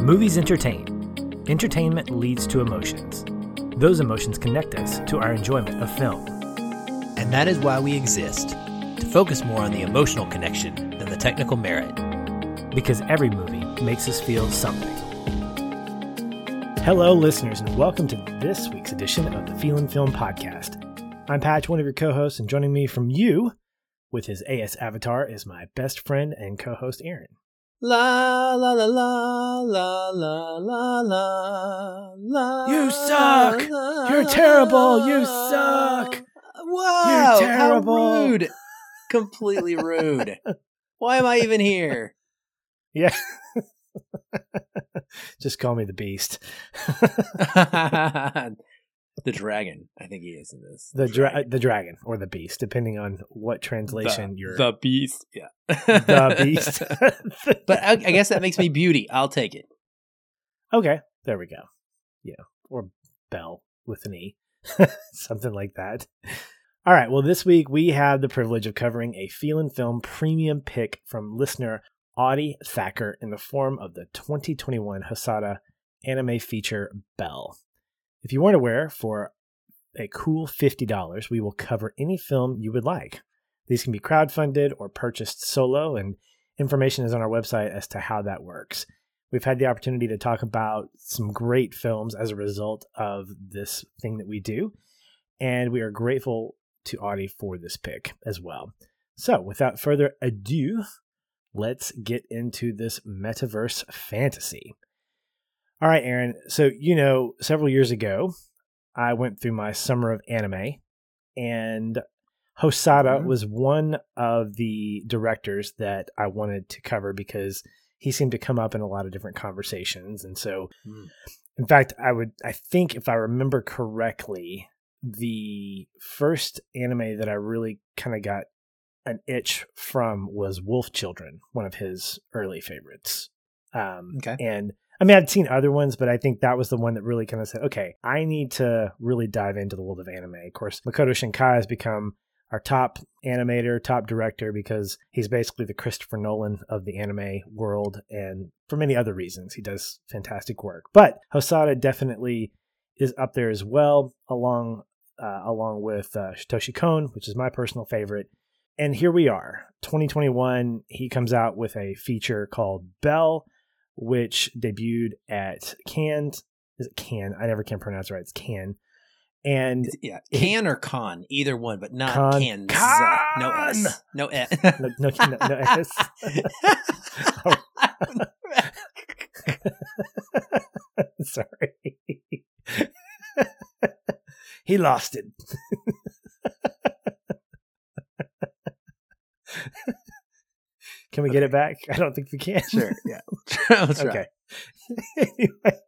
Movies entertain. Entertainment leads to emotions. Those emotions connect us to our enjoyment of film. And that is why we exist to focus more on the emotional connection than the technical merit. Because every movie makes us feel something. Hello, listeners, and welcome to this week's edition of the Feeling Film Podcast. I'm Patch, one of your co hosts, and joining me from you with his AS avatar is my best friend and co host, Aaron. La la la la la la la la la. You suck! You're terrible! You suck! Wow! You're terrible. How rude! Completely rude. Why am I even here? Yeah. Just call me the beast. the dragon. I think he is in this. the dra- the dragon or the beast, depending on what translation the, you're. the beast. Yeah. the beast. but I, I guess that makes me beauty. I'll take it. okay, there we go. Yeah, or Bell with an E, something like that. All right. Well, this week we have the privilege of covering a Feelin' Film premium pick from listener Audie Thacker in the form of the 2021 Hosoda anime feature Belle. If you weren't aware, for a cool $50, we will cover any film you would like. These can be crowdfunded or purchased solo, and information is on our website as to how that works. We've had the opportunity to talk about some great films as a result of this thing that we do, and we are grateful to Audie for this pick as well. So, without further ado, let's get into this metaverse fantasy. All right, Aaron. So, you know, several years ago, I went through my summer of anime, and Hosoda Mhm. was one of the directors that I wanted to cover because he seemed to come up in a lot of different conversations. And so, Hmm. in fact, I would, I think if I remember correctly, the first anime that I really kind of got an itch from was Wolf Children, one of his early favorites. Um, Okay. And I mean, I'd seen other ones, but I think that was the one that really kind of said, okay, I need to really dive into the world of anime. Of course, Makoto Shinkai has become our top animator, top director, because he's basically the Christopher Nolan of the anime world. And for many other reasons, he does fantastic work. But Hosoda definitely is up there as well, along uh, along with uh, Satoshi Kon, which is my personal favorite. And here we are, 2021. He comes out with a feature called Belle, which debuted at Cannes. Is it Cannes? I never can pronounce it right. It's Cannes. And Yeah, can or con, either one, but not Con- cans. Con! No S. No S. no, no, no, no S. Oh. Sorry. he lost it. Can we get it back? I don't think we can. sure. Yeah. That's right. okay. anyway,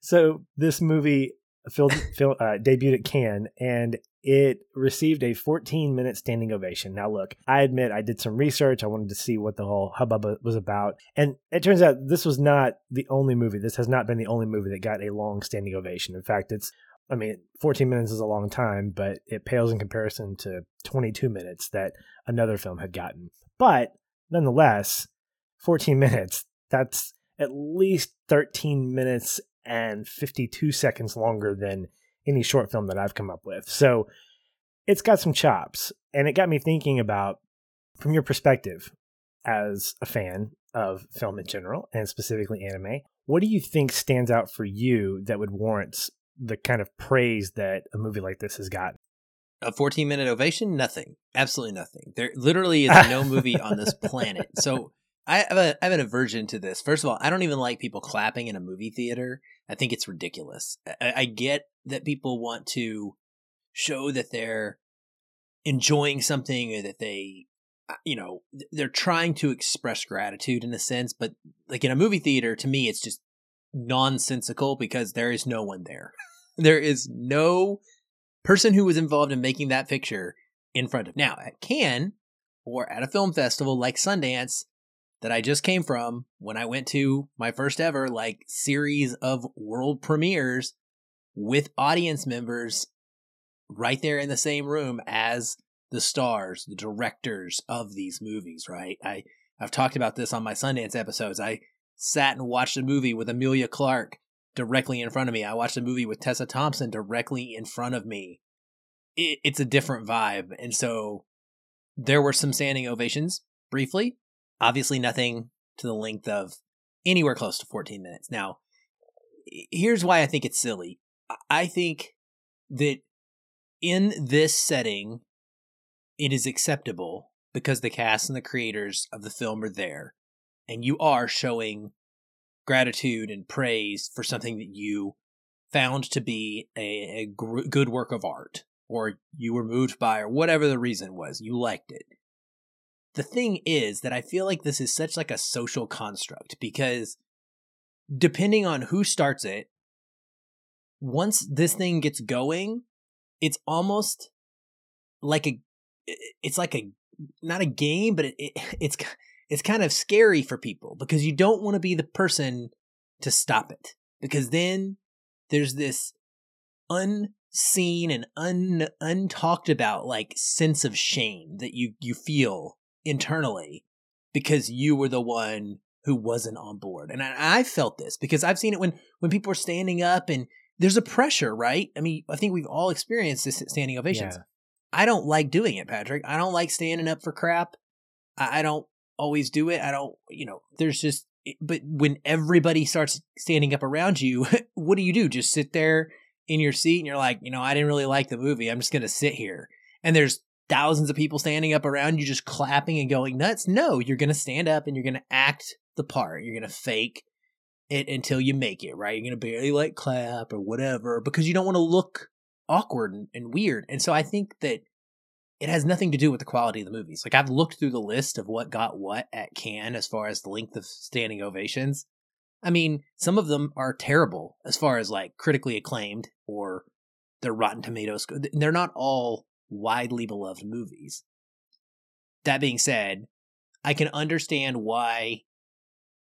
so this movie filled, fil- uh, debuted at Cannes and it received a 14 minute standing ovation. Now, look, I admit I did some research. I wanted to see what the whole hubbub was about. And it turns out this was not the only movie. This has not been the only movie that got a long standing ovation. In fact, it's, I mean, 14 minutes is a long time, but it pales in comparison to 22 minutes that another film had gotten. But nonetheless, 14 minutes, that's at least 13 minutes and 52 seconds longer than any short film that I've come up with. So it's got some chops. And it got me thinking about, from your perspective as a fan of film in general and specifically anime, what do you think stands out for you that would warrant the kind of praise that a movie like this has gotten? A 14 minute ovation? Nothing. Absolutely nothing. There literally is no movie on this planet. So I have, a, I have an aversion to this. First of all, I don't even like people clapping in a movie theater. I think it's ridiculous. I, I get that people want to show that they're enjoying something or that they, uh, you know, they're trying to express gratitude in a sense. But like in a movie theater, to me, it's just nonsensical because there is no one there. there is no person who was involved in making that picture in front of. Now, at Cannes or at a film festival like Sundance that I just came from when I went to my first ever like series of world premieres with audience members right there in the same room as the stars, the directors of these movies, right? I I've talked about this on my Sundance episodes. I sat and watched a movie with Emilia Clarke directly in front of me. I watched a movie with Tessa Thompson directly in front of me. It, it's a different vibe. And so there were some standing ovations briefly. Obviously, nothing to the length of anywhere close to 14 minutes. Now, here's why I think it's silly. I think that in this setting, it is acceptable because the cast and the creators of the film are there and you are showing gratitude and praise for something that you found to be a, a gr- good work of art or you were moved by or whatever the reason was you liked it. The thing is that i feel like this is such like a social construct because depending on who starts it once this thing gets going it's almost like a it's like a not a game but it, it it's it's kind of scary for people because you don't want to be the person to stop it because then there's this unseen and un untalked about like sense of shame that you you feel internally because you were the one who wasn't on board. And I, I felt this because i've seen it when when people are standing up and there's a pressure right? I mean i think we've all experienced this standing ovations. Yeah. i don't like doing it patrick. I don't like standing up for crap. I, I don't always do it. I don't, you know, there's just, but when everybody starts standing up around you, what do you do? Just sit there in your seat and you're like, you know, I didn't really like the movie. I'm just going to sit here. And there's thousands of people standing up around you just clapping and going nuts. No, you're going to stand up and you're going to act the part. You're going to fake it until you make it, right? You're going to barely like clap or whatever because you don't want to look awkward and, and weird. And so I think that it has nothing to do with the quality of the movies. Like I've looked through the list of what got what at Cannes as far as the length of standing ovations. I mean, some of them are terrible as far as like critically acclaimed or their Rotten Tomatoes. They're not all widely beloved movies. That being said, I can understand why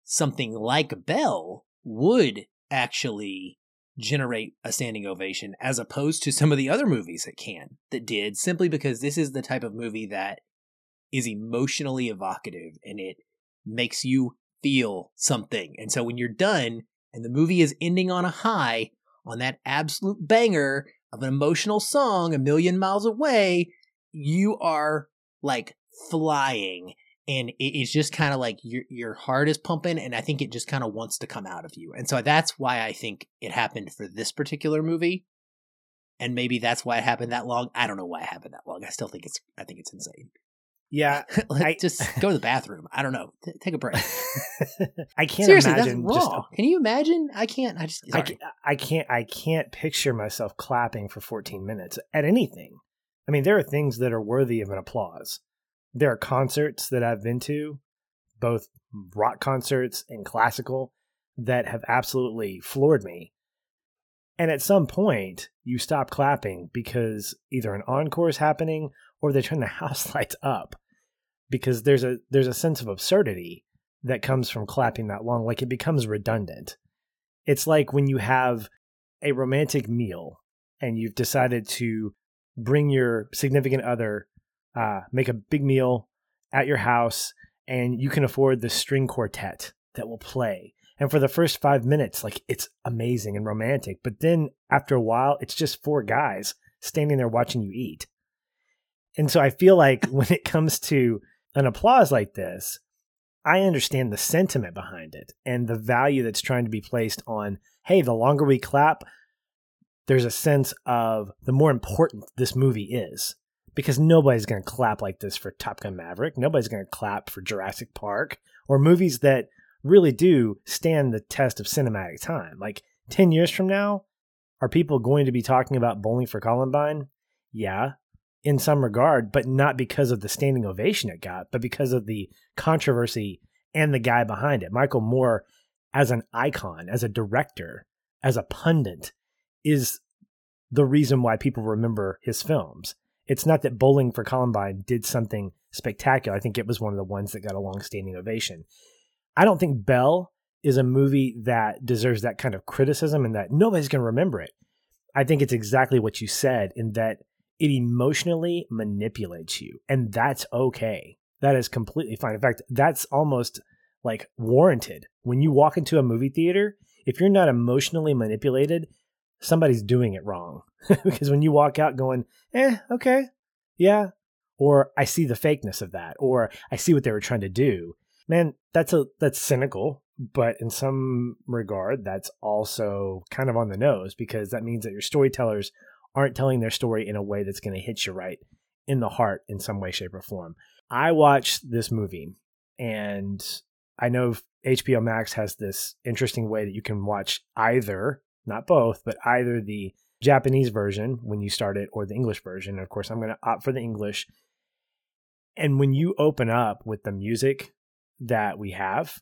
something like Belle would actually generate a standing ovation as opposed to some of the other movies that can that did simply because this is the type of movie that is emotionally evocative and it makes you feel something. And so when you're done and the movie is ending on a high on that absolute banger of an emotional song a million miles away, you are like flying and it's just kind of like your your heart is pumping and i think it just kind of wants to come out of you. And so that's why i think it happened for this particular movie. And maybe that's why it happened that long. I don't know why it happened that long. I still think it's i think it's insane. Yeah I, just go to the bathroom. I don't know. T- take a break. I can't seriously imagine that's raw. Just, can you imagine? I can't i just I, I can't i can't picture myself clapping for 14 minutes at anything. I mean there are things that are worthy of an applause there are concerts that I've been to, both rock concerts and classical, that have absolutely floored me. And at some point, you stop clapping because either an encore is happening or they turn the house lights up because there's a there's a sense of absurdity that comes from clapping that long like it becomes redundant. It's like when you have a romantic meal and you've decided to bring your significant other uh, make a big meal at your house and you can afford the string quartet that will play. And for the first five minutes, like it's amazing and romantic. But then after a while, it's just four guys standing there watching you eat. And so I feel like when it comes to an applause like this, I understand the sentiment behind it and the value that's trying to be placed on, hey, the longer we clap, there's a sense of the more important this movie is because nobody's going to clap like this for Top Gun Maverick. Nobody's going to clap for Jurassic Park or movies that really do stand the test of cinematic time. Like 10 years from now, are people going to be talking about Bowling for Columbine? Yeah, in some regard, but not because of the standing ovation it got, but because of the controversy and the guy behind it. Michael Moore, as an icon, as a director, as a pundit, is the reason why people remember his films it's not that Bowling for Columbine did something spectacular. I think it was one of the ones that got a long-standing ovation. I don't think Belle is a movie that deserves that kind of criticism and that nobody's going to remember it. I think it's exactly what you said in that it emotionally manipulates you, and that's okay. That is completely fine. In fact, that's almost like warranted. When you walk into a movie theater, if you're not emotionally manipulated, somebody's doing it wrong. because when you walk out going, eh, okay, yeah, or I see the fakeness of that, or I see what they were trying to do. Man, that's a that's cynical, but in some regard, that's also kind of on the nose because that means that your storytellers aren't telling their story in a way that's going to hit you right in the heart in some way, shape, or form. I watched this movie, and I know HBO Max has this interesting way that you can watch either, not both, but either the Japanese version when you start it or the English version. Of course, I'm going to opt for the English. And when you open up with the music that we have,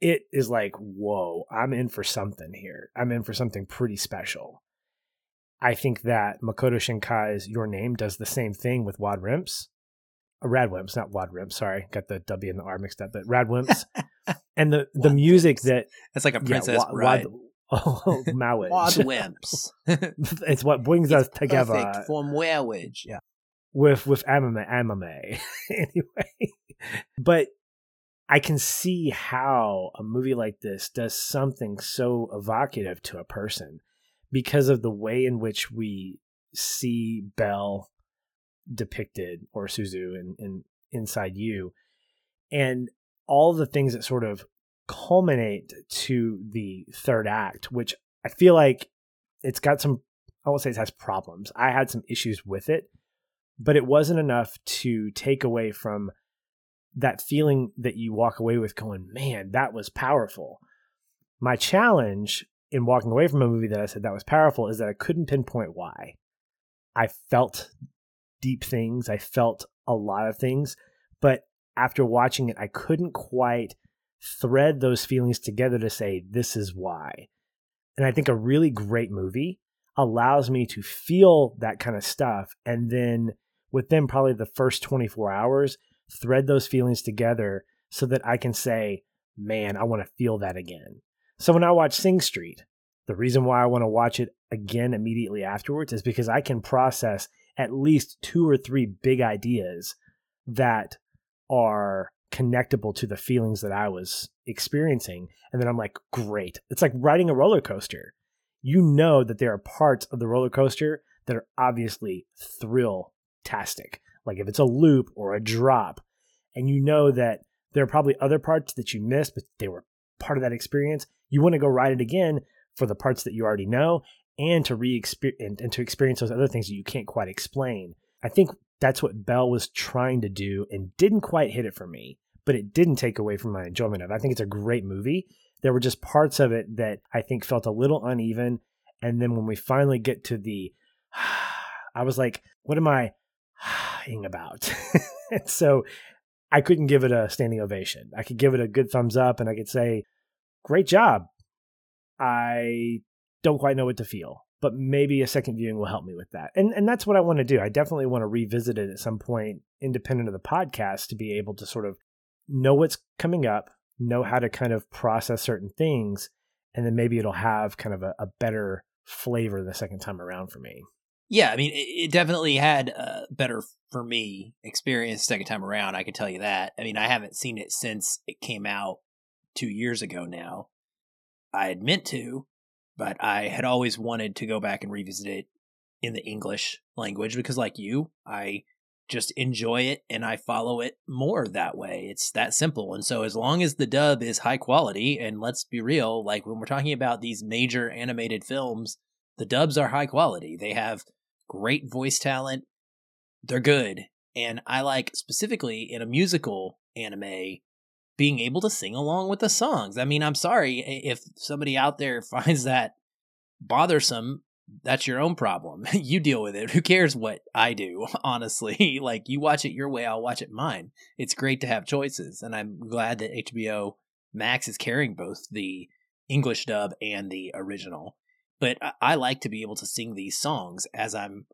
it is like, whoa, I'm in for something here. I'm in for something pretty special. I think that Makoto Shinkai's Your Name does the same thing with Wad Rimps. Uh, Rad Wimps, not Wad Rimps, sorry. Got the W and the R mixed up, but Rad Wimps. and the, the music that. It's like a Princess yeah, Bride. Wad, oh, Mowage. Wad Wimps. it's what brings it's us together. from Werewitch, yeah. With, with anime, anime. anyway. But I can see how a movie like this does something so evocative to a person because of the way in which we see Belle depicted or Suzu in, in inside U and all the things that sort of culminate to the third act which i feel like it's got some i won't say it has problems. I had some issues with it but it wasn't enough to take away from that feeling that you walk away with going man that was powerful. My challenge in walking away from a movie that I said that was powerful is that I couldn't pinpoint why. I felt deep things, I felt a lot of things, but after watching it, I couldn't quite thread those feelings together to say, this is why. And I think a really great movie allows me to feel that kind of stuff. And then within probably the first 24 hours, thread those feelings together so that I can say, man, I want to feel that again. So when I watch Sing Street, the reason why I want to watch it again immediately afterwards is because I can process at least two or three big ideas that are connectable to the feelings that I was experiencing. And then I'm like, great. It's like riding a roller coaster. You know that there are parts of the roller coaster that are obviously thrill tastic. Like if it's a loop or a drop, and you know that there are probably other parts that you missed, but they were part of that experience you want to go ride it again for the parts that you already know and to re and, and to experience those other things that you can't quite explain. I think that's what Belle was trying to do and didn't quite hit it for me, but it didn't take away from my enjoyment of it. I think it's a great movie. There were just parts of it that I think felt a little uneven. And then when we finally get to the, I was like, what am I about? and so I couldn't give it a standing ovation. I could give it a good thumbs up and I could say, great job. I don't quite know what to feel, but maybe a second viewing will help me with that. And and that's what I want to do. I definitely want to revisit it at some point independent of the podcast to be able to sort of know what's coming up, know how to kind of process certain things, and then maybe it'll have kind of a, a better flavor the second time around for me. Yeah, I mean, it, definitely had a better for me experience second time around. I can tell you that. I mean, I haven't seen it since it came out two years ago now. I had meant to, but I had always wanted to go back and revisit it in the English language because, like you, I just enjoy it and I follow it more that way. It's that simple. And so, as long as the dub is high quality, and let's be real, like when we're talking about these major animated films, the dubs are high quality. They have great voice talent, they're good. And I like specifically in a musical anime, being able to sing along with the songs. I mean, I'm sorry if somebody out there finds that bothersome. That's your own problem. you deal with it. Who cares what I do, honestly? like, you watch it your way, I'll watch it mine. It's great to have choices. And I'm glad that HBO Max is carrying both the English dub and the original. But I like to be able to sing these songs as I'm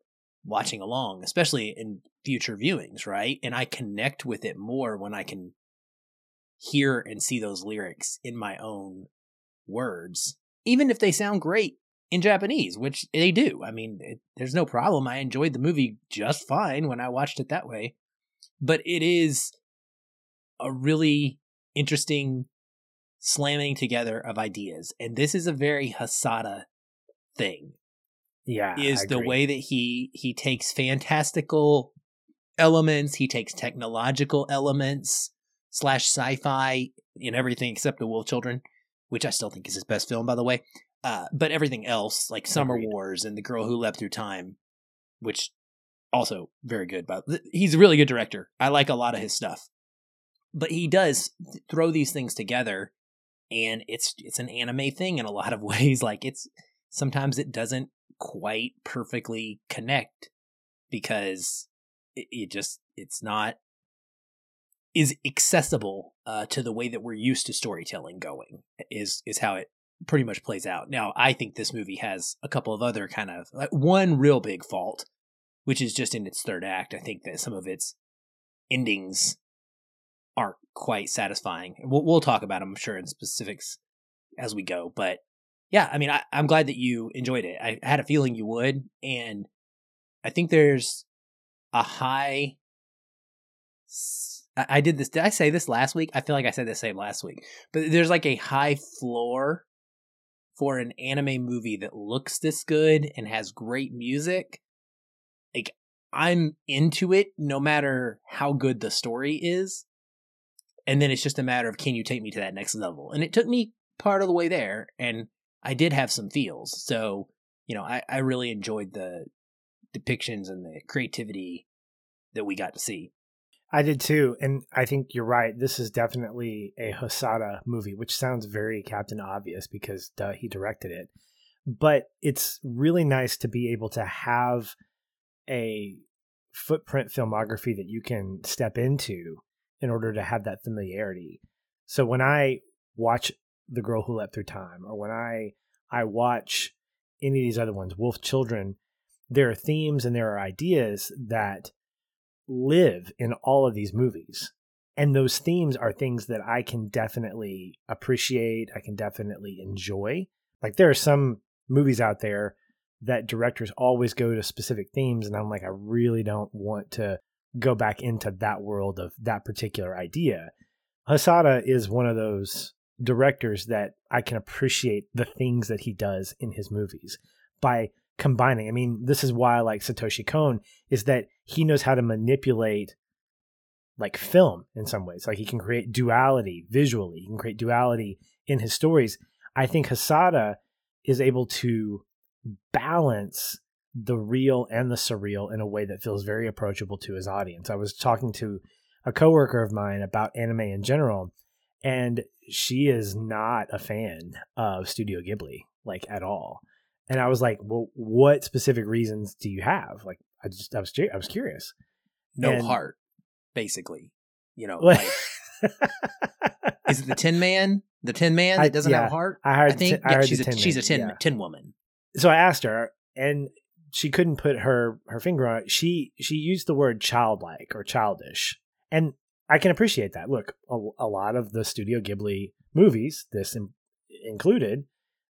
watching along, especially in future viewings, right? And I connect with it more when I can hear and see those lyrics in my own words, even if they sound great in Japanese, which they do. I mean, it, there's no problem. I enjoyed the movie just fine when I watched it that way. But it is a really interesting slamming together of ideas. And this is a very Hosoda thing. Yeah. Is the way that he he takes fantastical elements, he takes technological elements slash sci-fi in everything except the Wolf Children, which I still think is his best film, by the way. Uh, but everything else, like Summer Agreed. Wars and The Girl Who Leapt Through Time, which also very good. But he's a really good director. I like a lot of his stuff. But he does throw these things together, and it's it's an anime thing in a lot of ways. Like it's sometimes it doesn't quite perfectly connect because it, it just it's not is accessible uh, to the way that we're used to storytelling going is is how it pretty much plays out. Now, I think this movie has a couple of other kind of like, one real big fault, which is just in its third act. I think that some of its endings aren't quite satisfying. We'll, we'll talk about them, I'm sure, in specifics as we go. But yeah, I mean, I, I'm glad that you enjoyed it. I had a feeling you would, and I think there's a high. I did this. Did I say this last week? I feel like I said the same last week. But there's like a high floor for an anime movie that looks this good and has great music. Like I'm into it no matter how good the story is. And then it's just a matter of can you take me to that next level? And it took me part of the way there and I did have some feels. So, you know, I, I really enjoyed the depictions and the creativity that we got to see. I did too, and I think you're right. This is definitely a Hosoda movie, which sounds very Captain Obvious because duh, he directed it. But it's really nice to be able to have a footprint filmography that you can step into in order to have that familiarity. So when I watch The Girl Who Leapt Through Time, or when I I watch any of these other ones, Wolf Children, there are themes and there are ideas that live in all of these movies. And those themes are things that I can definitely appreciate, I can definitely enjoy. Like there are some movies out there that directors always go to specific themes and I'm like I really don't want to go back into that world of that particular idea. Hosoda is one of those directors that I can appreciate the things that he does in his movies by combining. I mean, this is why I like Satoshi Kon is that he knows how to manipulate like film in some ways. Like he can create duality visually, he can create duality in his stories. I think Hosoda is able to balance the real and the surreal in a way that feels very approachable to his audience. I was talking to a coworker of mine about anime in general, and she is not a fan of Studio Ghibli, like at all. And I was like, "Well, what specific reasons do you have?" Like, I just, I was, I was curious. No And- heart, basically. You know, like is it the Tin Man? The Tin Man that doesn't yeah, have a heart? I heard, I think I yeah, she's a Tin she's a tin yeah. tin woman. so I asked her, and she couldn't put her her finger on it. She she used the word childlike or childish, and I can appreciate that. Look, a, a lot of the Studio Ghibli movies, this in, included,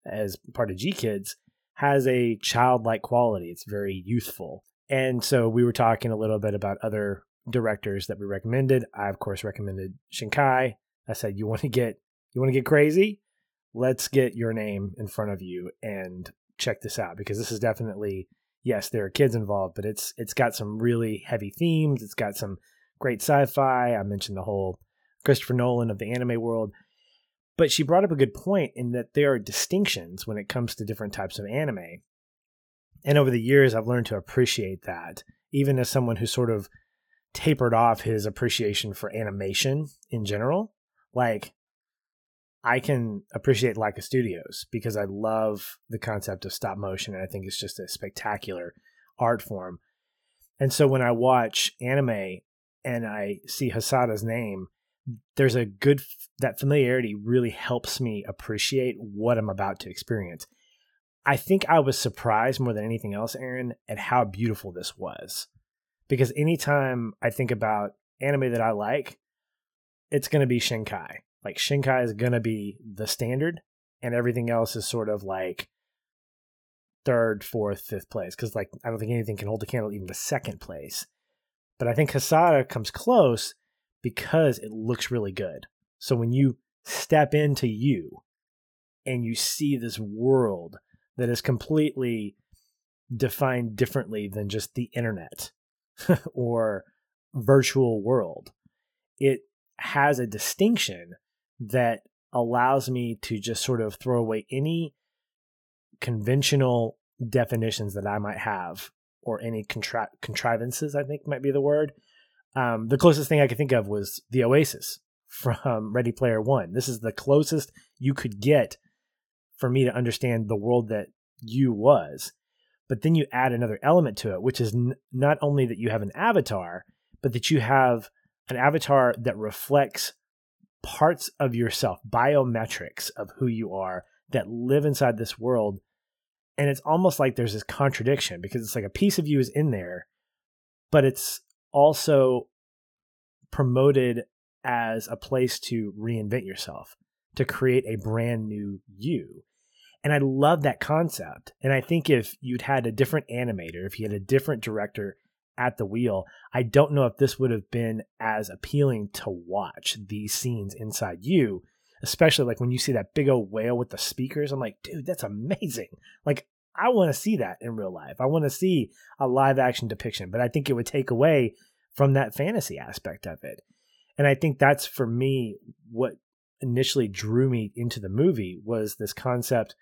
as part of GKIDS, has a childlike quality. It's very youthful, and so we were talking a little bit about other directors that we recommended. I of course recommended Shinkai. I said, "You want to get you want to get crazy? Let's get your name in front of you and check this out because this is definitely yes, there are kids involved, but it's it's got some really heavy themes. It's got some great sci-fi. I mentioned the whole Christopher Nolan of the anime world. But she brought up a good point in that there are distinctions when it comes to different types of anime. And over the years I've learned to appreciate that, even as someone who sort of tapered off his appreciation for animation in general. Like I can appreciate Laika Studios because I love the concept of stop motion and I think it's just a spectacular art form. And so when I watch anime and I see Hosoda's name, there's a good that familiarity really helps me appreciate what I'm about to experience. I think I was surprised more than anything else, Aaron, at how beautiful this was. Because anytime I think about anime that I like, it's going to be Shinkai. Like Shinkai is going to be the standard, and everything else is sort of like third, fourth, fifth place. Because like I don't think anything can hold the candle even to second place. But I think Hosoda comes close because it looks really good. So when you step into you and you see this world that is completely defined differently than just the internet or virtual world, it has a distinction that allows me to just sort of throw away any conventional definitions that I might have or any contri- contrivances, I think might be the word. Um, the closest thing I could think of was the Oasis from Ready Player One. This is the closest you could get for me to understand the world that you was. But then you add another element to it, which is n- not only that you have an avatar, but that you have an avatar that reflects parts of yourself, biometrics of who you are that live inside this world. And it's almost like there's this contradiction because it's like a piece of you is in there, but it's also promoted as a place to reinvent yourself, to create a brand new you. And I love that concept. And I think if you'd had a different animator, if you had a different director at the wheel, I don't know if this would have been as appealing to watch these scenes inside you, especially like when you see that big old whale with the speakers. I'm like, dude, that's amazing. Like, I want to see that in real life. I want to see a live action depiction, but I think it would take away from that fantasy aspect of it. And I think that's for me what initially drew me into the movie was this concept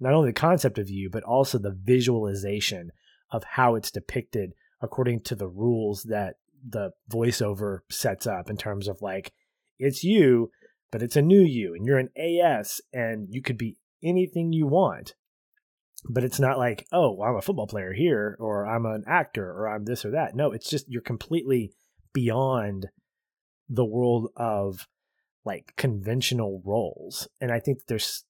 not only the concept of you but also the visualization of how it's depicted according to the rules that the voiceover sets up in terms of like it's you but it's a new you and you're an AS and you could be anything you want but it's not like oh well, I'm a football player here or I'm an actor or I'm this or that no it's just you're completely beyond the world of like conventional roles and I think there's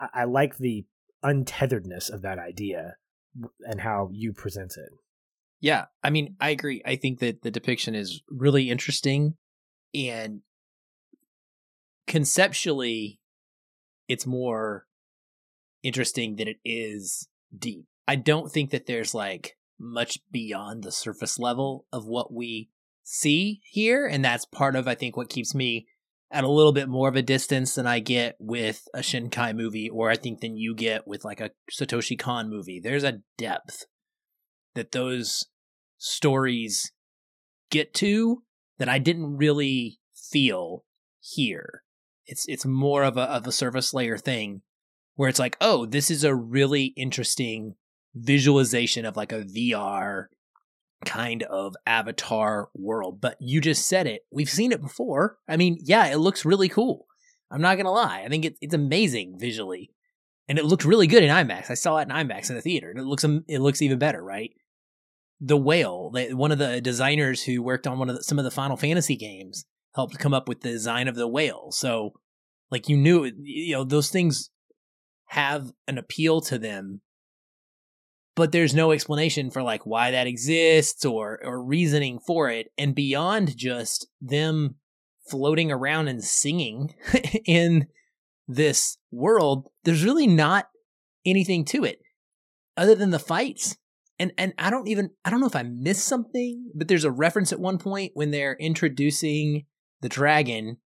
I, I like the untetheredness of that idea and how you present it yeah, I mean, I agree. I think that the depiction is really interesting and conceptually it's more interesting that it is deep. I don't think that there's like much beyond the surface level of what we see here and that's part of I think what keeps me at a little bit more of a distance than I get with a Shinkai movie or I think than you get with like a Satoshi Kon movie. There's a depth that those stories get to that I didn't really feel here. It's it's more of a of a surface layer thing where it's like, oh, this is a really interesting visualization of like a VR kind of avatar world. But you just said it. We've seen it before. I mean, yeah, it looks really cool. I'm not gonna lie. I think it, it's amazing visually, and it looked really good in IMAX. I saw it in IMAX in the theater, and it looks it looks even better, right? the whale one of the designers who worked on one of the, some of the final fantasy games helped come up with the design of the whale so like you knew you know those things have an appeal to them but there's no explanation for like why that exists or or reasoning for it. And beyond just them floating around and singing in this world there's really not anything to it other than the fights. And and I don't even I don't know if I missed something, but there's a reference at one point when they're introducing the dragon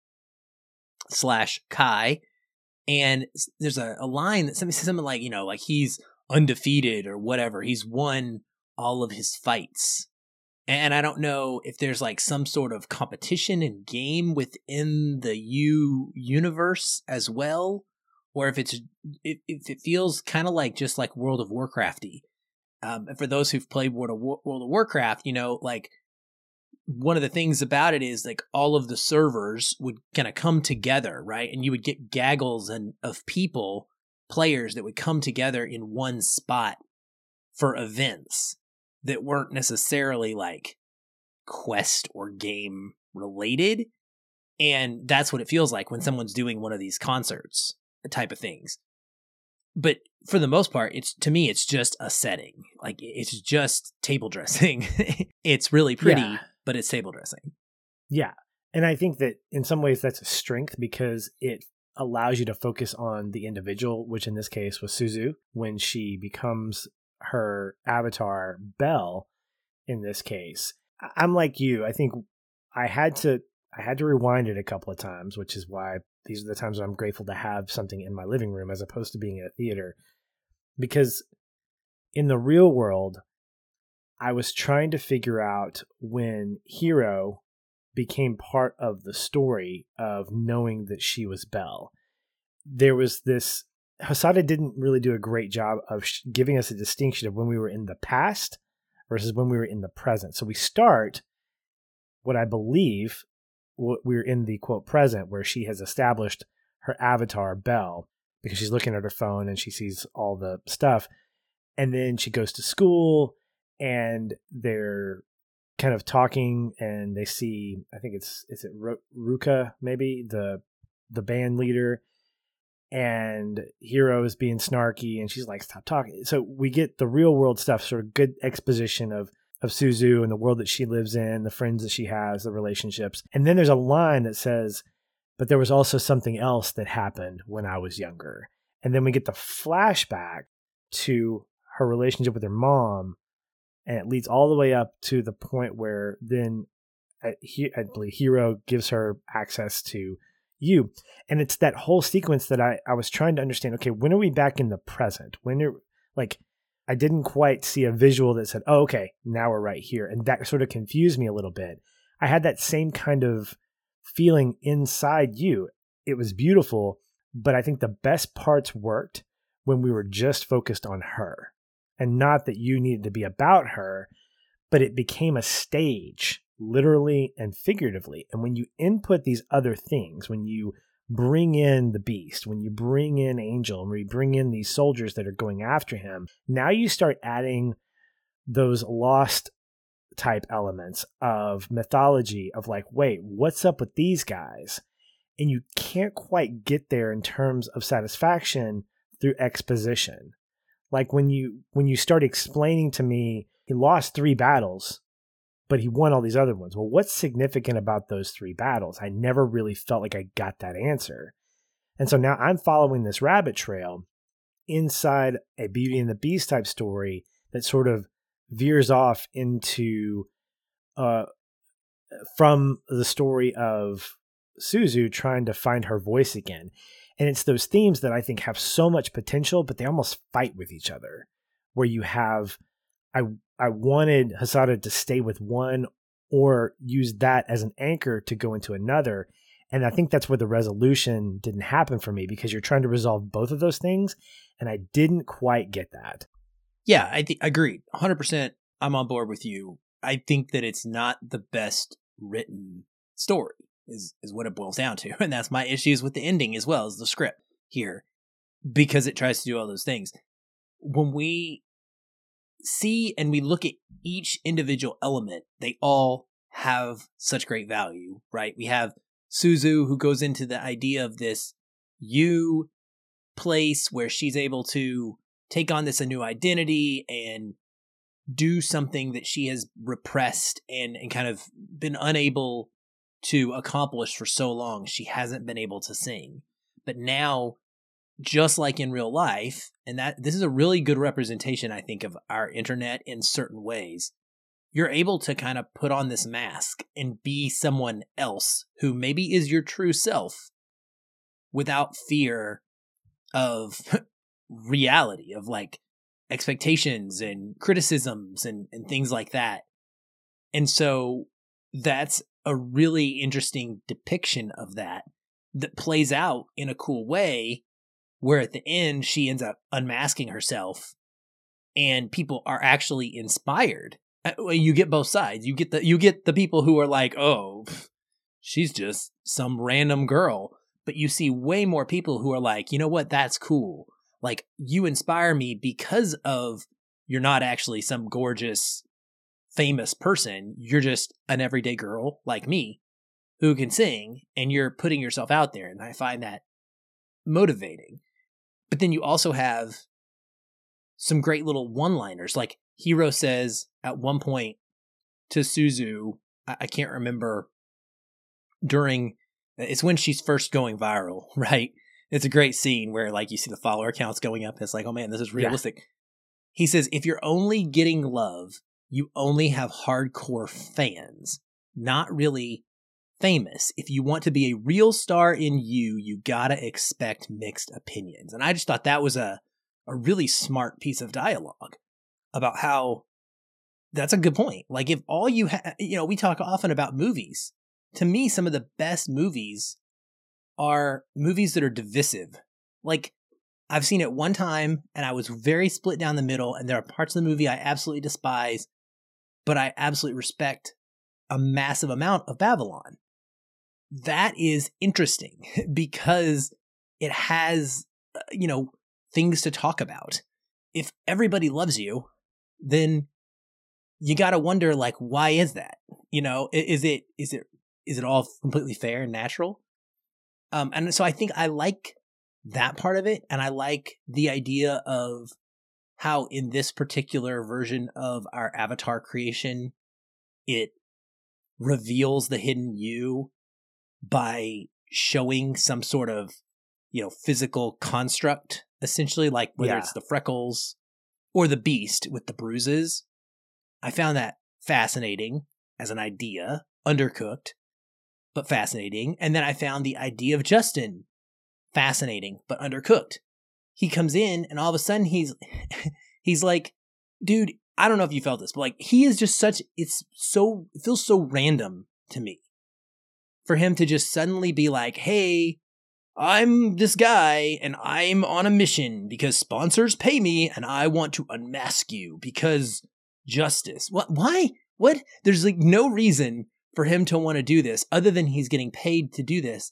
slash Kai, and there's a, a line that somebody says something like you know like he's undefeated or whatever. He's won all of his fights. And I don't know if there's like some sort of competition and game within the U universe as well, or if it's if, if it feels kind of like just like World of Warcrafty, um, for those who've played World of, War- World of Warcraft, you know, like one of the things about it is like all of the servers would kind of come together, right? And you would get gaggles and of people, players that would come together in one spot for events that weren't necessarily like quest or game related. And that's what it feels like when someone's doing one of these concerts type of things but for the most part it's to me it's just a setting like it's just table dressing it's really pretty yeah. But it's table dressing. Yeah. And i think that in some ways that's a strength because it allows you to focus on the individual which in this case was suzu when she becomes her avatar belle in this case. I'm like you. I think i had to I had to rewind it a couple of times, which is why these are the times I'm grateful to have something in my living room as opposed to being in a theater. Because in the real world, I was trying to figure out when Hiro became part of the story of knowing that she was Belle. There was this Hosoda didn't really do a great job of sh- giving us a distinction of when we were in the past versus when we were in the present. So we start what I believe we're in the quote present where she has established her avatar Belle because she's looking at her phone and she sees all the stuff and then she goes to school and they're kind of talking and they see I think it's is it Ruka maybe the the band leader and Hiro is being snarky and she's like stop talking so we get the real world stuff sort of good exposition of of Suzu and the world that she lives in, the friends that she has, the relationships. And then there's a line that says, but there was also something else that happened when I was younger. And then we get the flashback to her relationship with her mom. And it leads all the way up to the point where then uh, I believe Hiro gives her access to U. And it's that whole sequence that I, I was trying to understand. Okay, when are we back in the present? When are like I didn't quite see a visual that said, oh, okay, now we're right here. And that sort of confused me a little bit. I had that same kind of feeling inside U. It was beautiful, but I think the best parts worked when we were just focused on her and not that you needed to be about her, but it became a stage, literally and figuratively. And when you input these other things, when you bring in the beast, when you bring in Angel, and we bring in these soldiers that are going after him, now you start adding those lost type elements of mythology of like, wait, what's up with these guys? And you can't quite get there in terms of satisfaction through exposition. Like when you when you start explaining to me he lost three battles but he won all these other ones. Well, what's significant about those three battles? I never really felt like I got that answer. And so now I'm following this rabbit trail inside a Beauty and the Beast type story that sort of veers off into uh from the story of Suzu trying to find her voice again. And it's those themes that I think have so much potential, but they almost fight with each other. Where you have I I wanted Hosoda to stay with one or use that as an anchor to go into another. And I think that's where the resolution didn't happen for me because you're trying to resolve both of those things. And I didn't quite get that. Yeah, I th- agreed. 100%. I'm on board with you. I think that it's not the best written story, is, is what it boils down to. And that's my issues with the ending as well as the script here because it tries to do all those things. When we see and we look at each individual element, they all have such great value, right? We have Suzu who goes into the idea of this U place where she's able to take on this a new identity and do something that she has repressed and, and kind of been unable to accomplish for so long. She hasn't been able to sing. But now just like in real life and that this is a really good representation i think of our internet in certain ways you're able to kind of put on this mask and be someone else who maybe is your true self without fear of reality of like expectations and criticisms and, and things like that and so that's a really interesting depiction of that that plays out in a cool way where at the end she ends up unmasking herself and people are actually inspired. Uh, you get both sides. You get the you get the people who are like oh she's just some random girl. But you see way more people who are like you know what? That's cool. Like you inspire me because of you're not actually some gorgeous famous person you're just an everyday girl like me who can sing and you're putting yourself out there and i find that motivating but then you also have some great little one liners. Like Hiro says at one point to Suzu, I, I can't remember during it's when she's first going viral, right? It's a great scene where like you see the follower counts going up. And it's like, oh man, this is realistic. Yeah. He says, if you're only getting love, you only have hardcore fans, not really famous, if you want to be a real star in you, you gotta expect mixed opinions. And I just thought that was a, a really smart piece of dialogue about how that's a good point. Like if all you have, you know, we talk often about movies. To me, some of the best movies are movies that are divisive. Like I've seen it one time and I was very split down the middle and there are parts of the movie I absolutely despise, but I absolutely respect a massive amount of Babylon. That is interesting because it has, uh, you know, things to talk about. If everybody loves you, then you got to wonder like why is that? You know, is it is it is it all completely fair and natural? Um and so I think I like that part of it and I like the idea of how in this particular version of our avatar creation it reveals the hidden you by showing some sort of you know physical construct essentially like whether yeah. it's the freckles or the beast with the bruises. I found that fascinating as an idea undercooked but fascinating. And then i found the idea of justin fascinating but undercooked he comes in and all of a sudden he's he's like dude i don't know if you felt this but like he is just such it's so it feels so random to me for him to just suddenly be like hey i'm this guy and i'm on a mission because sponsors pay me and i want to unmask you because justice. What why? What? There's like no reason for him to want to do this other than he's getting paid to do this.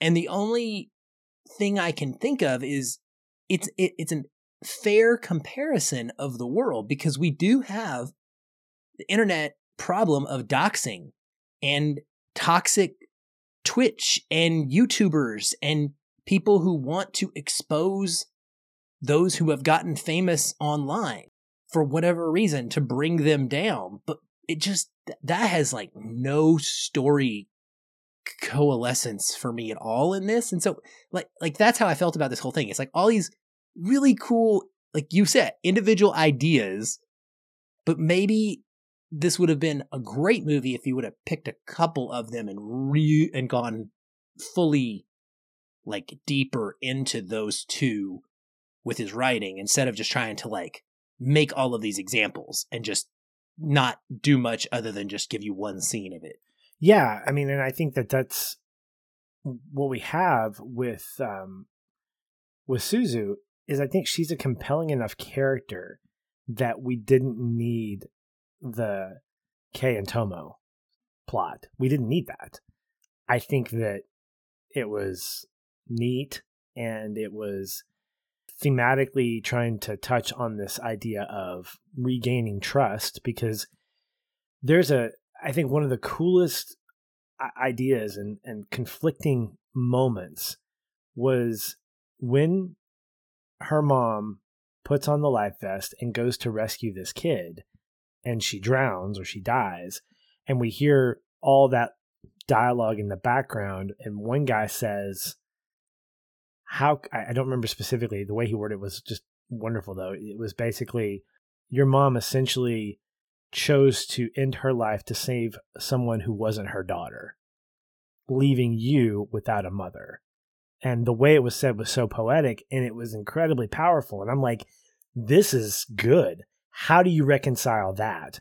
And the only thing i can think of is it's it, it's a fair comparison of the world because we do have the internet problem of doxing and toxic Twitch and YouTubers and people who want to expose those who have gotten famous online for whatever reason to bring them down. But it just, that has like no story coalescence for me at all in this. And so like like that's how I felt about this whole thing. It's like all these really cool like you said individual ideas but maybe this would have been a great movie if you would have picked a couple of them and re and gone fully like deeper into those two with his writing instead of just trying to like make all of these examples and just not do much other than just give you one scene of it. Yeah, I mean, and I think that that's what we have with um with Suzu is I think she's a compelling enough character that we didn't need the K and Tomo plot. We didn't need that. I think that it was neat and it was thematically trying to touch on this idea of regaining trust because there's a I think one of the coolest uh, ideas and, and conflicting moments was when her mom puts on the life vest and goes to rescue this kid and she drowns or she dies and we hear all that dialogue in the background and one guy says how i don't remember specifically the way he worded it was just wonderful though. It was basically your mom essentially chose to end her life to save someone who wasn't her daughter leaving you without a mother. And the way it was said was so poetic and it was incredibly powerful. And i'm like this is good. How do you reconcile that?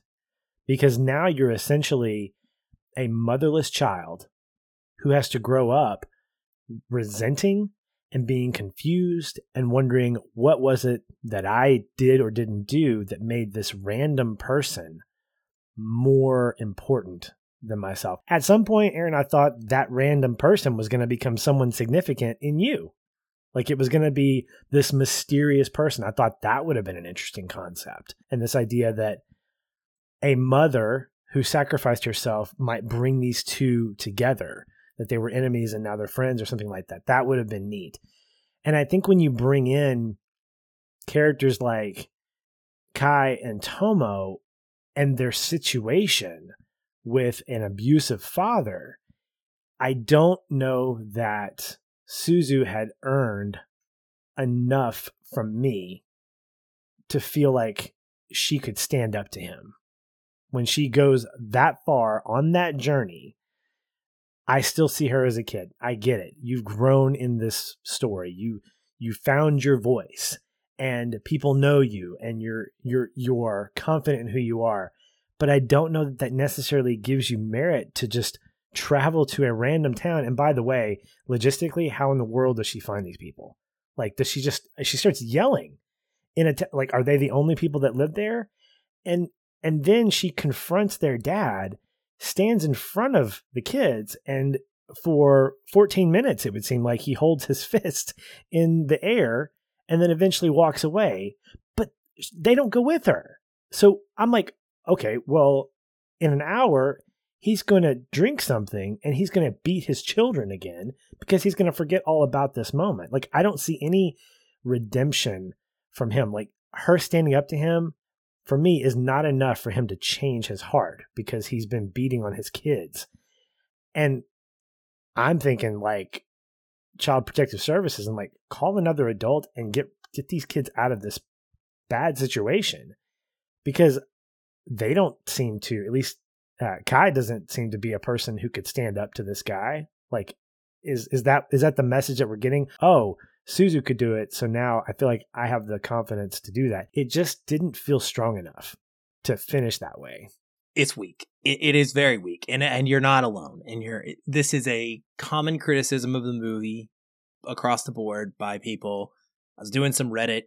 Because now you're essentially a motherless child who has to grow up resenting and being confused and wondering what was it that I did or didn't do that made this random person more important than myself. At some point, Aaron, I thought that random person was going to become someone significant in you. Like it was going to be this mysterious person. I thought that would have been an interesting concept. And this idea that a mother who sacrificed herself might bring these two together, that they were enemies and now they're friends or something like that. That would have been neat. And I think when you bring in characters like Kai and Tomo and their situation with an abusive father, I don't know that Suzu had earned enough from me to feel like she could stand up to him. When she goes that far on that journey, I still see her as a kid. I get it. You've grown in this story. You you found your voice and people know you and you're you're you're confident in who you are. But I don't know that that necessarily gives you merit to just travel to a random town. And by the way, logistically, how in the world does she find these people? Like, does she just she starts yelling in a t- like, are they the only people that live there? And and then she confronts their dad, stands in front of the kids, and for 14 minutes, it would seem like he holds his fist in the air and then eventually walks away. But they don't go with her. So I'm like, okay, well, in an hour, he's going to drink something and he's going to beat his children again because he's going to forget all about this moment. Like, I don't see any redemption from him. Like, her standing up to him for me is not enough for him to change his heart because he's been beating on his kids. And I'm thinking like child protective services and like call another adult and get get these kids out of this bad situation because they don't seem to at least uh, Kai doesn't seem to be a person who could stand up to this guy. Like, is is that is that the message that we're getting? Oh, Suzu could do it, so now I feel like I have the confidence to do that. It just didn't feel strong enough to finish that way. It's weak. It, it is very weak, and and you're not alone. And you're this is a common criticism of the movie across the board by people. I was doing some Reddit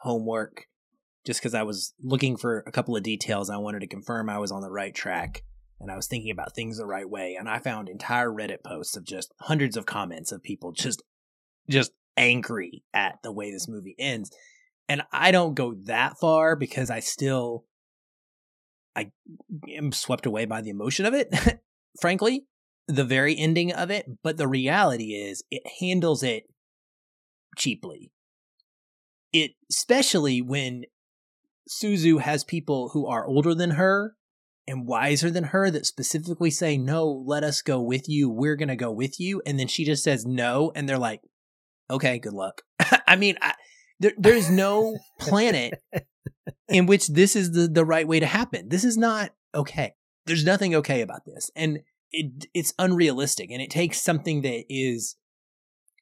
homework just because I was looking for a couple of details. I wanted to confirm I was on the right track and I was thinking about things the right way. And I found entire Reddit posts of just hundreds of comments of people just, just angry at the way this movie ends. And I don't go that far because I still, I am swept away by the emotion of it, frankly, the very ending of it. But the reality is it handles it cheaply. It, especially when Suzu has people who are older than her and wiser than her that specifically say, No, let us go with you. We're going to go with you. And then she just says no. And they're like, Okay, good luck. I mean, I, there, there's no planet in which this is the, the right way to happen. This is not okay. There's nothing okay about this. And it, it's unrealistic. And it takes something that is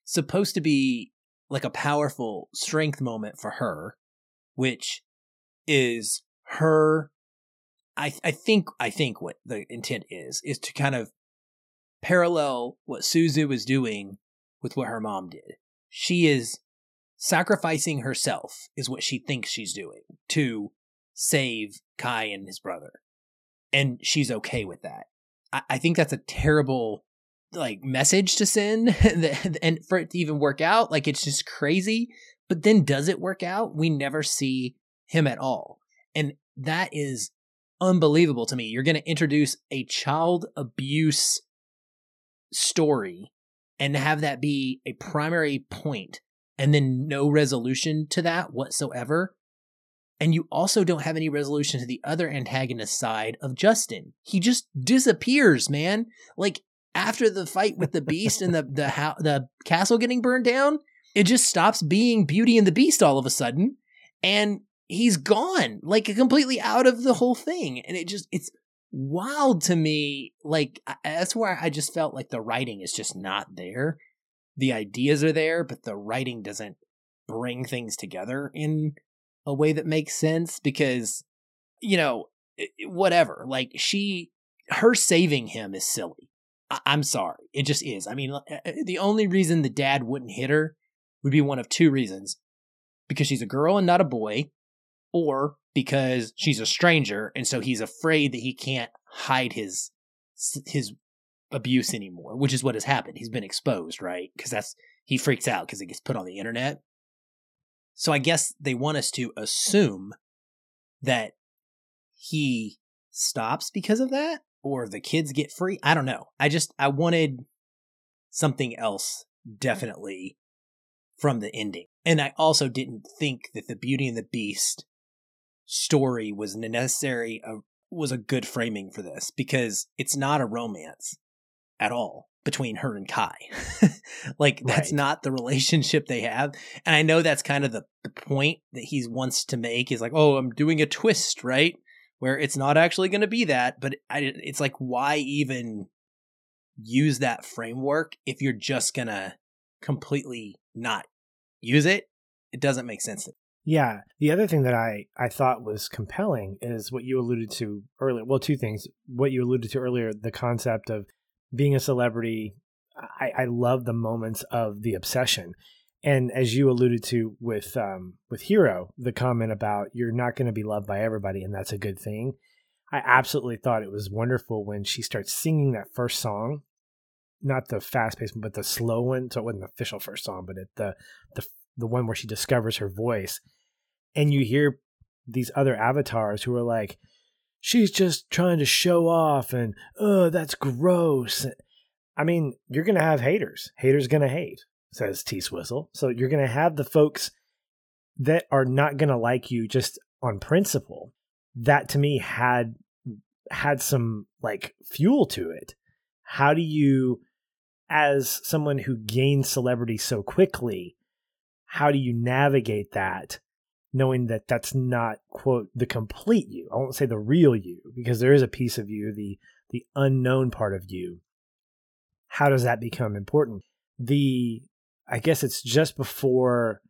supposed to be like a powerful strength moment for her, which is her I I think I think what the intent is is to kind of parallel what Suzu was doing with what her mom did. She is sacrificing herself is what she thinks she's doing to save Kai and his brother. And she's okay with that. I, I think that's a terrible like message to send and for it to even work out. Like it's just crazy. But then does it work out? We never see him at all. And that is unbelievable to me. You're going to introduce a child abuse story and have that be a primary point and then no resolution to that whatsoever. And you also don't have any resolution to the other antagonist side of Justin. He just disappears, man. Like after the fight with the beast and the the the castle getting burned down, it just stops being Beauty and the Beast all of a sudden. And he's gone, like completely out of the whole thing. And it just, it's wild to me. Like, that's where I just felt like the writing is just not there. The ideas are there, but the writing doesn't bring things together in a way that makes sense because, you know, whatever. Like, she, her saving him is silly. I- I'm sorry. It just is. I mean, uh, uh, the only reason the dad wouldn't hit her would be one of two reasons because she's a girl and not a boy, or because she's a stranger and so he's afraid that he can't hide his his abuse anymore, which is what has happened. He's been exposed, right? Because that's he freaks out because it gets put on the internet. So I guess they want us to assume that he stops because of that or the kids get free. I don't know. I just I wanted something else definitely from the ending. And I also didn't think that the Beauty and the Beast story was necessary uh, was a good framing for this because it's not a romance at all between her and Kai. like that's right. not the relationship they have. And I know that's kind of the, the point that he wants to make is like, oh, I'm doing a twist, right? Where it's not actually going to be that, but I, it's like, why even use that framework if you're just going to completely not use it. It doesn't make sense. Yeah. The other thing that I, I thought was compelling is what you alluded to earlier. Well, two things. What you alluded to earlier, the concept of being a celebrity. I, I love the moments of the obsession. And as you alluded to with um, with Hiro, the comment about you're not going to be loved by everybody, and that's a good thing. I absolutely thought it was wonderful when she starts singing that first song, not the fast paced, one, but the slow one. So it wasn't the official first song, but it, the the the one where she discovers her voice, and you hear these other avatars who are like, "She's just trying to show off," and "Oh, that's gross." I mean, you're gonna have haters. Haters gonna hate says T Swizzle. So you're to have the folks that are not to like you just on principle. That to me had had some like fuel to it. How do you as someone who gains celebrity so quickly, how do you navigate that knowing that that's not quote the complete you. I won't say the real you because there is a piece of you, the the unknown part of you. How does that become important? The I guess it's just before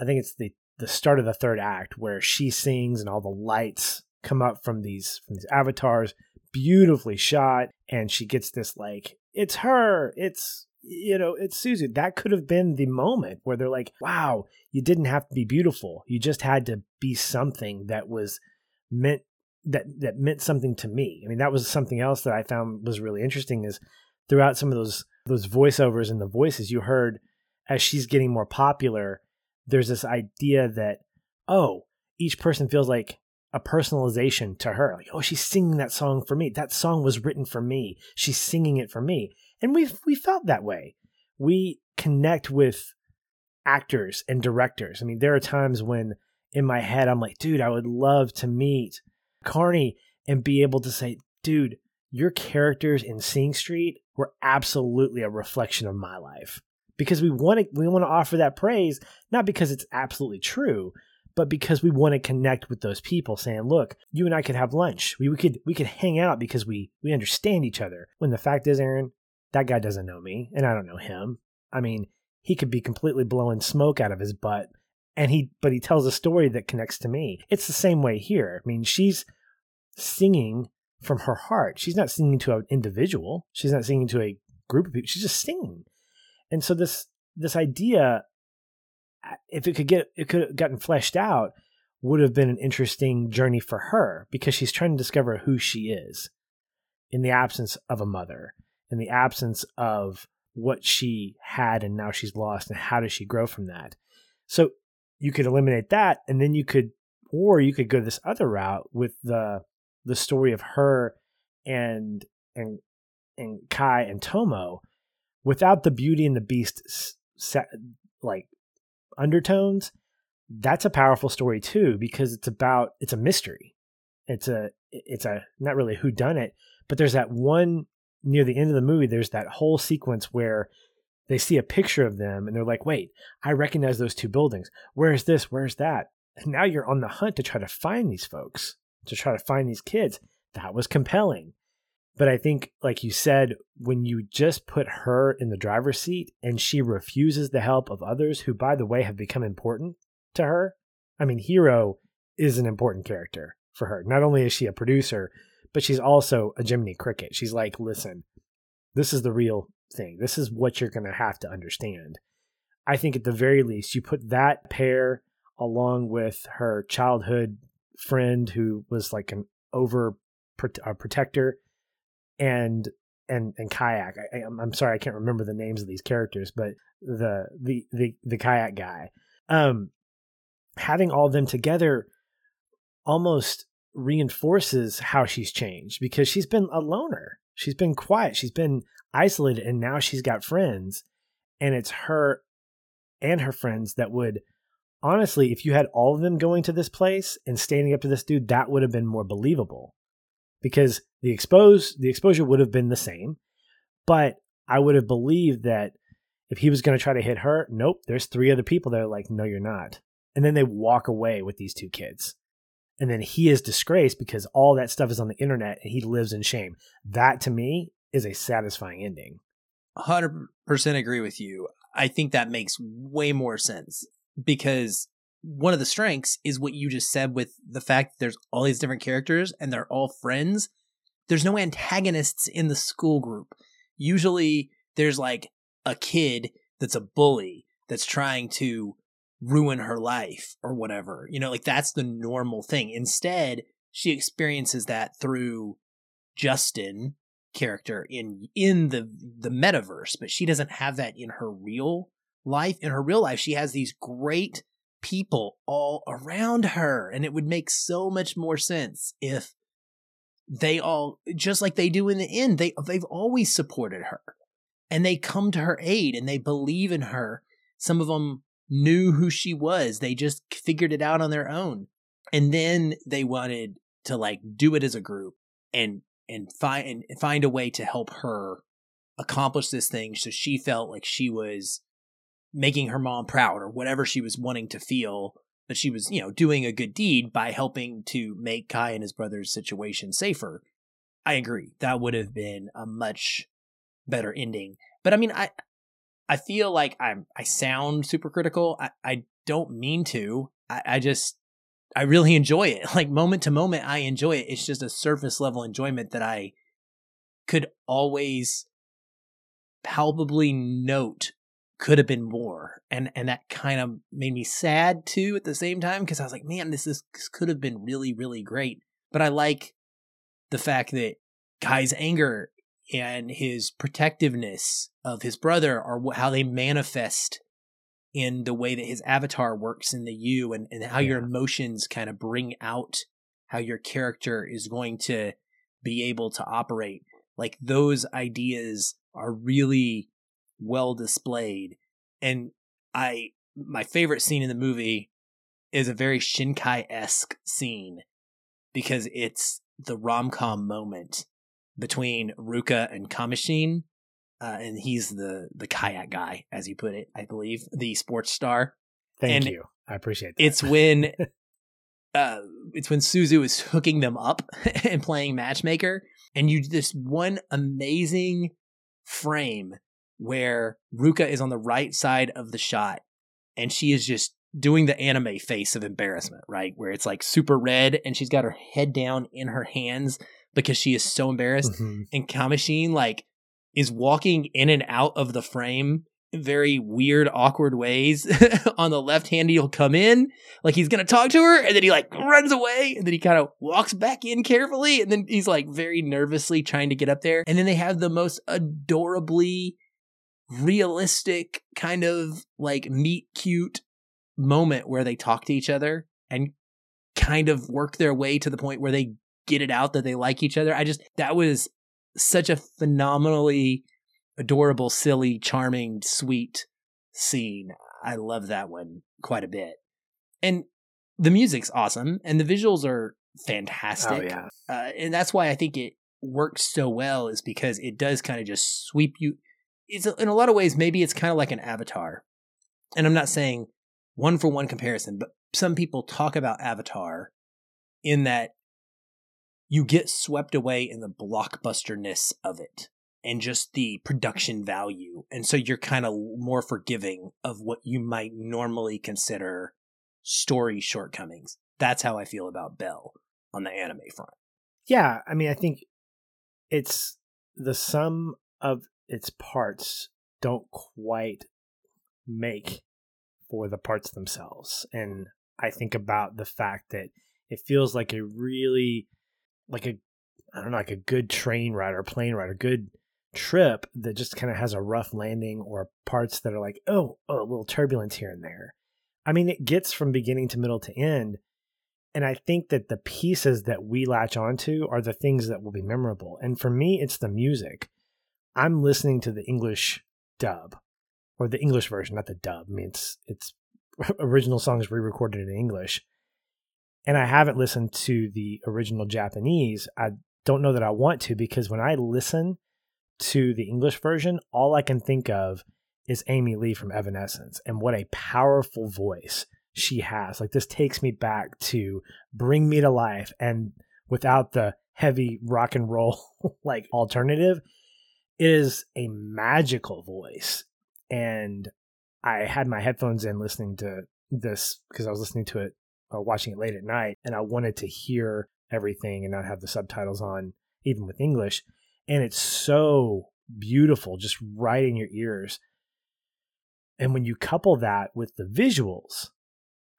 I think it's the the start of the third act where she sings and all the lights come up from these from these avatars beautifully shot and she gets this like it's her it's you know it's Susie. That could have been the moment where they're like wow you didn't have to be beautiful. You just had to be something that was meant that that meant something to me. I mean that was something else that i found was really interesting is throughout some of those those voiceovers and the voices you heard as she's getting more popular, there's this idea that, oh, each person feels like a personalization to her. Like, oh, she's singing that song for me. That song was written for me. She's singing it for me. And we we felt that way. We connect with actors and directors. I mean, there are times when in my head I'm like, dude, I would love to meet Carney and be able to say, dude, your characters in Sing Street were absolutely a reflection of my life because we want to we want to offer that praise not because it's absolutely true but because we want to connect with those people saying look you and i could have lunch we, we could we could hang out because we we understand each other when the fact is aaron that guy doesn't know me and i don't know him i mean he could be completely blowing smoke out of his butt and he but he tells a story that connects to me it's the same way here i mean she's singing from her heart. She's not singing to an individual. She's not singing to a group of people. She's just singing. And so this this idea, if it could get it could have gotten fleshed out, would have been an interesting journey for her because she's trying to discover who she is in the absence of a mother, in the absence of what she had and now she's lost, and how does she grow from that? So you could eliminate that, and then you could, or you could go this other route with the the story of her and and and Kai and Tomo without the Beauty and the Beast set, like undertones. That's a powerful story too because it's about it's a mystery. It's a it's a not really who done it, but there's that one near the end of the movie. There's that whole sequence where they see a picture of them and they're like, "Wait, I recognize those two buildings. Where's this? Where's that?" And now you're on the hunt to try to find these folks to try to find these kids. That was compelling. But I think, like you said, when you just put her in the driver's seat and she refuses the help of others who, by the way, have become important to her. I mean, Hiro is an important character for her. Not only is she a producer, but she's also a Jiminy Cricket. She's like, listen, this is the real thing. This is what you're going to have to understand. I think at the very least, you put that pair along with her childhood friend who was like an over protector and and and kayak I, am sorry i can't remember the names of these characters but the the the, the kayak guy um having all of them together almost reinforces how she's changed because she's been a loner. She's been quiet. She's been isolated and now she's got friends and it's her and her friends that would honestly, if you had all of them going to this place and standing up to this dude, that would have been more believable because the expose the exposure would have been the same. But I would have believed that if he was going to try to hit her, nope, there's three other people that are like, no, you're not. And then they walk away with these two kids. And then he is disgraced because all that stuff is on the internet and he lives in shame. That to me is a satisfying ending. 100% agree with you. I think that makes way more sense because one of the strengths is what you just said with the fact that there's all these different characters and they're all friends. There's no antagonists in the school group. Usually there's like a kid that's a bully that's trying to ruin her life or whatever. You know, like that's the normal thing. Instead, she experiences that through Justin character in in the the metaverse, but she doesn't have that in her real life. In her real life, she has these great people all around her and it would make so much more sense if they all just like they do in the end they they've always supported her and they come to her aid and they believe in her some of them knew who she was. They just figured it out on their own. And then they wanted to like do it as a group and and find and find a way to help her accomplish this thing so she felt like she was making her mom proud or whatever she was wanting to feel that she was, you know, doing a good deed by helping to make Kai and his brother's situation safer. I agree. That would have been a much better ending. But I mean, I I feel like I'm I sound super critical. I, I don't mean to. I, I just I really enjoy it. Like moment to moment, I enjoy it. It's just a surface level enjoyment that I could always palpably note could have been more and and that kind of made me sad too at the same time because i was like man this is this could have been really really great but i like the fact that kai's anger and his protectiveness of his brother are how they manifest in the way that his avatar works in the U and, and how yeah. your emotions kind of bring out how your character is going to be able to operate. Like those ideas are really well displayed. And I, my favorite scene in the movie is a very Shinkai esque scene because it's the rom com moment between Ruka and Kamishin. Uh, and he's the the kayak guy, as you put it, I believe, the sports star. Thank and you. I appreciate that. It's when uh, it's when Suzu is hooking them up and playing matchmaker, and you this one amazing frame where Ruka is on the right side of the shot, and she is just doing the anime face of embarrassment, right? Where it's like super red, and she's got her head down in her hands because she is so embarrassed. Mm-hmm. And Kamishin like is walking in and out of the frame in very weird, awkward ways. On the left hand, he'll come in like he's gonna talk to her, and then he like runs away, and then he kind of walks back in carefully, and then he's like very nervously trying to get up there. And then they have the most adorably realistic kind of like meet cute moment where they talk to each other and kind of work their way to the point where they get it out that they like each other. I just that was such a phenomenally adorable, silly, charming, sweet scene. I love that one quite a bit. And the music's awesome and the visuals are fantastic. Oh, yeah. Uh, and that's why I think it works so well is because it does kind of just sweep you. It's in a lot of ways, maybe it's kind of like an avatar. And I'm not saying one for one comparison, but some people talk about Avatar in that you get swept away in the blockbusterness of it and just the production value. And so you're kind of more forgiving of what you might normally consider story shortcomings. That's how I feel about Belle on the anime front. Yeah, I mean, I think it's the sum of its parts don't quite make for the parts themselves. And I think about the fact that it feels like a really like a I don't know, like a good train ride or plane ride, a good trip that just kind of has a rough landing or parts that are like, oh, oh, a little turbulence here and there. I mean, it gets from beginning to middle to end. And I think that the pieces that we latch onto are the things that will be memorable. And for me, it's the music. I'm listening to the English dub or the English version, not the dub. I mean, it's, it's original songs re-recorded in English and I haven't listened to the original Japanese. I don't know that I want to because when I listen to the English version, all I can think of is Amy Lee from Evanescence and what a powerful voice she has. Like this takes me back to Bring Me to Life and without the heavy rock and roll like alternative, It is a magical voice. And I had my headphones in listening to this because I was listening to it, uh, watching it late at night, and I wanted to hear everything and not have the subtitles on, even with English. And it's so beautiful, just right in your ears. And when you couple that with the visuals,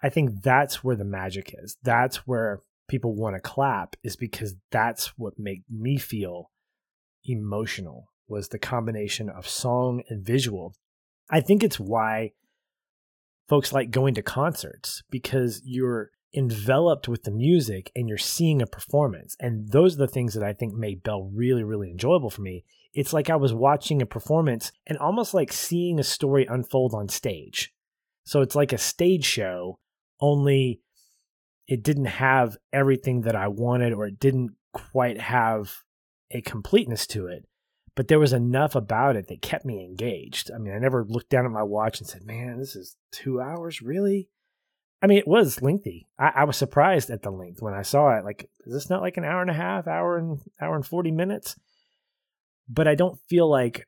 I think that's where the magic is. That's where people want to clap is because that's what made me feel emotional was the combination of song and visual. I think it's why folks like going to concerts because you're enveloped with the music and you're seeing a performance. And those are the things that I think made Belle really, really enjoyable for me. It's like I was watching a performance and almost like seeing a story unfold on stage. So it's like a stage show, only it didn't have everything that I wanted or it didn't quite have a completeness to it. But there was enough about it that kept me engaged. I mean, I never looked down at my watch and said, man, this is two hours, really? I mean, it was lengthy. I, I, was surprised at the length when I saw it. Like, is this not like an hour and a half, hour and hour and forty minutes? But I don't feel like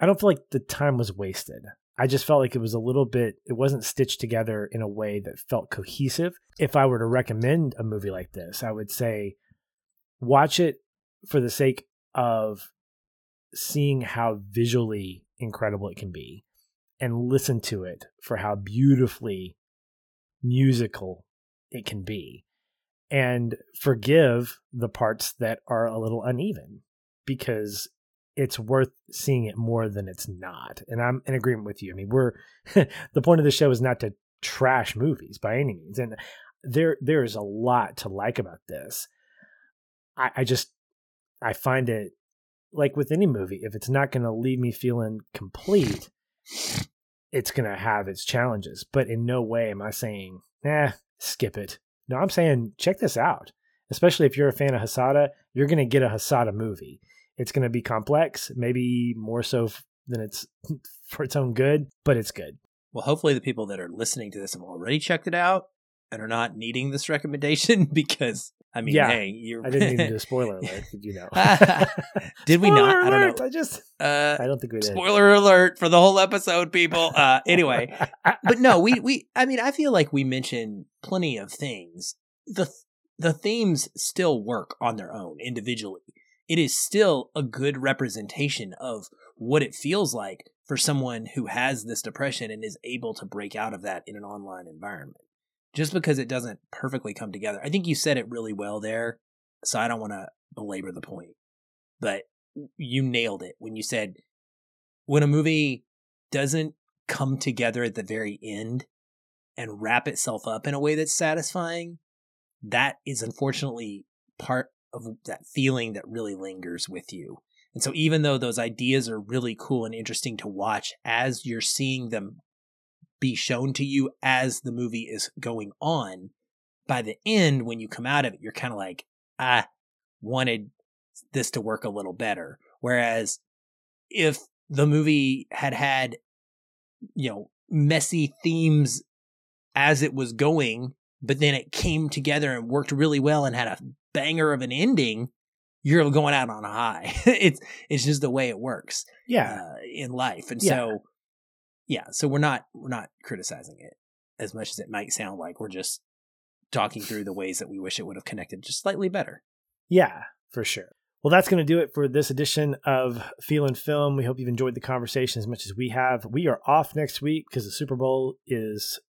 I don't feel like the time was wasted. I just felt like it was a little bit. It wasn't stitched together in a way that felt cohesive. If I were to recommend a movie like this, I would say watch it for the sake of seeing how visually incredible it can be, and listen to it for how beautifully musical it can be and forgive the parts that are a little uneven because it's worth seeing it more than it's not. And I'm in agreement with you. I mean, we're the point of the show is not to trash movies by any means. And there there is a lot to like about this. I, I just I find it like with any movie, if it's not gonna leave me feeling complete, it's going to have its challenges. But in no way am I saying, nah, skip it. No, I'm saying check this out. Especially if you're a fan of Hosoda, you're going to get a Hosoda movie. It's going to be complex, maybe more so than it's for its own good, but it's good. Well, hopefully the people that are listening to this have already checked it out and are not needing this recommendation because I mean, yeah, hey, you're. I didn't even do a spoiler alert. Did you know? did we spoiler not? Alert, I don't know. I just. Uh, I don't think we did. Spoiler alert for the whole episode, people. Uh, anyway, but no, we we. I mean, I feel like we mentioned plenty of things. the The themes still work on their own individually. It is still a good representation of what it feels like for someone who has this depression and is able to break out of that in an online environment just because it doesn't perfectly come together. I think you said it really well there, so I don't want to belabor the point. But you nailed it when you said when a movie doesn't come together at the very end and wrap itself up in a way that's satisfying, that is unfortunately part of that feeling that really lingers with you. And so even though those ideas are really cool and interesting to watch as you're seeing them be shown to you as the movie is going on. By the end, when you come out of it, you're kind of like, I wanted this to work a little better. Whereas if the movie had had, you know, messy themes as it was going, but then it came together and worked really well and had a banger of an ending, you're going out on a high. it's it's just the way it works. Yeah, uh, in life, and yeah. so yeah, so we're not we're not criticizing it as much as it might sound like. We're just talking through the ways that we wish it would have connected just slightly better. Yeah, for sure. Well, that's going to do it for this edition of Feelin' Film. We hope you've enjoyed the conversation as much as we have. We are off next week because the Super Bowl is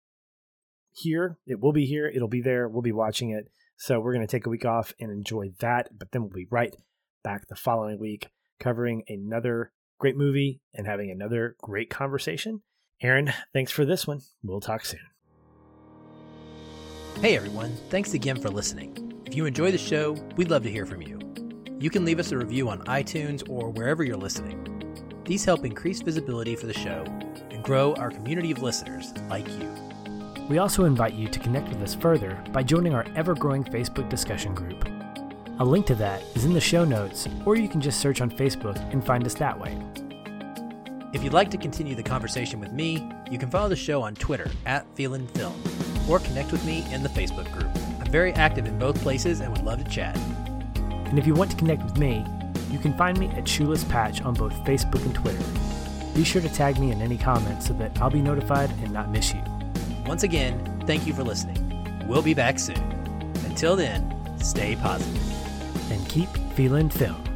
here. It will be here. It'll be there. We'll be watching it. So we're going to take a week off and enjoy that. But then we'll be right back the following week covering another great movie and having another great conversation. Aaron, thanks for this one. We'll talk soon. Hey everyone, thanks again for listening. If you enjoy the show, we'd love to hear from you. You can leave us a review on iTunes or wherever you're listening. These help increase visibility for the show and grow our community of listeners like you. We also invite you to connect with us further by joining our ever growing Facebook discussion group. A link to that is in the show notes, or you can just search on Facebook and find us that way. If you'd like to continue the conversation with me, you can follow the show on Twitter at Feelin' Film, or connect with me in the Facebook group. I'm very active in both places and would love to chat. And if you want to connect with me, You can find me at Shoeless Patch on both Facebook and Twitter. Be sure to tag me in any comments so that I'll be notified and not miss you. Once again, thank you for listening. We'll be back soon. Until then, stay positive and keep feeling film.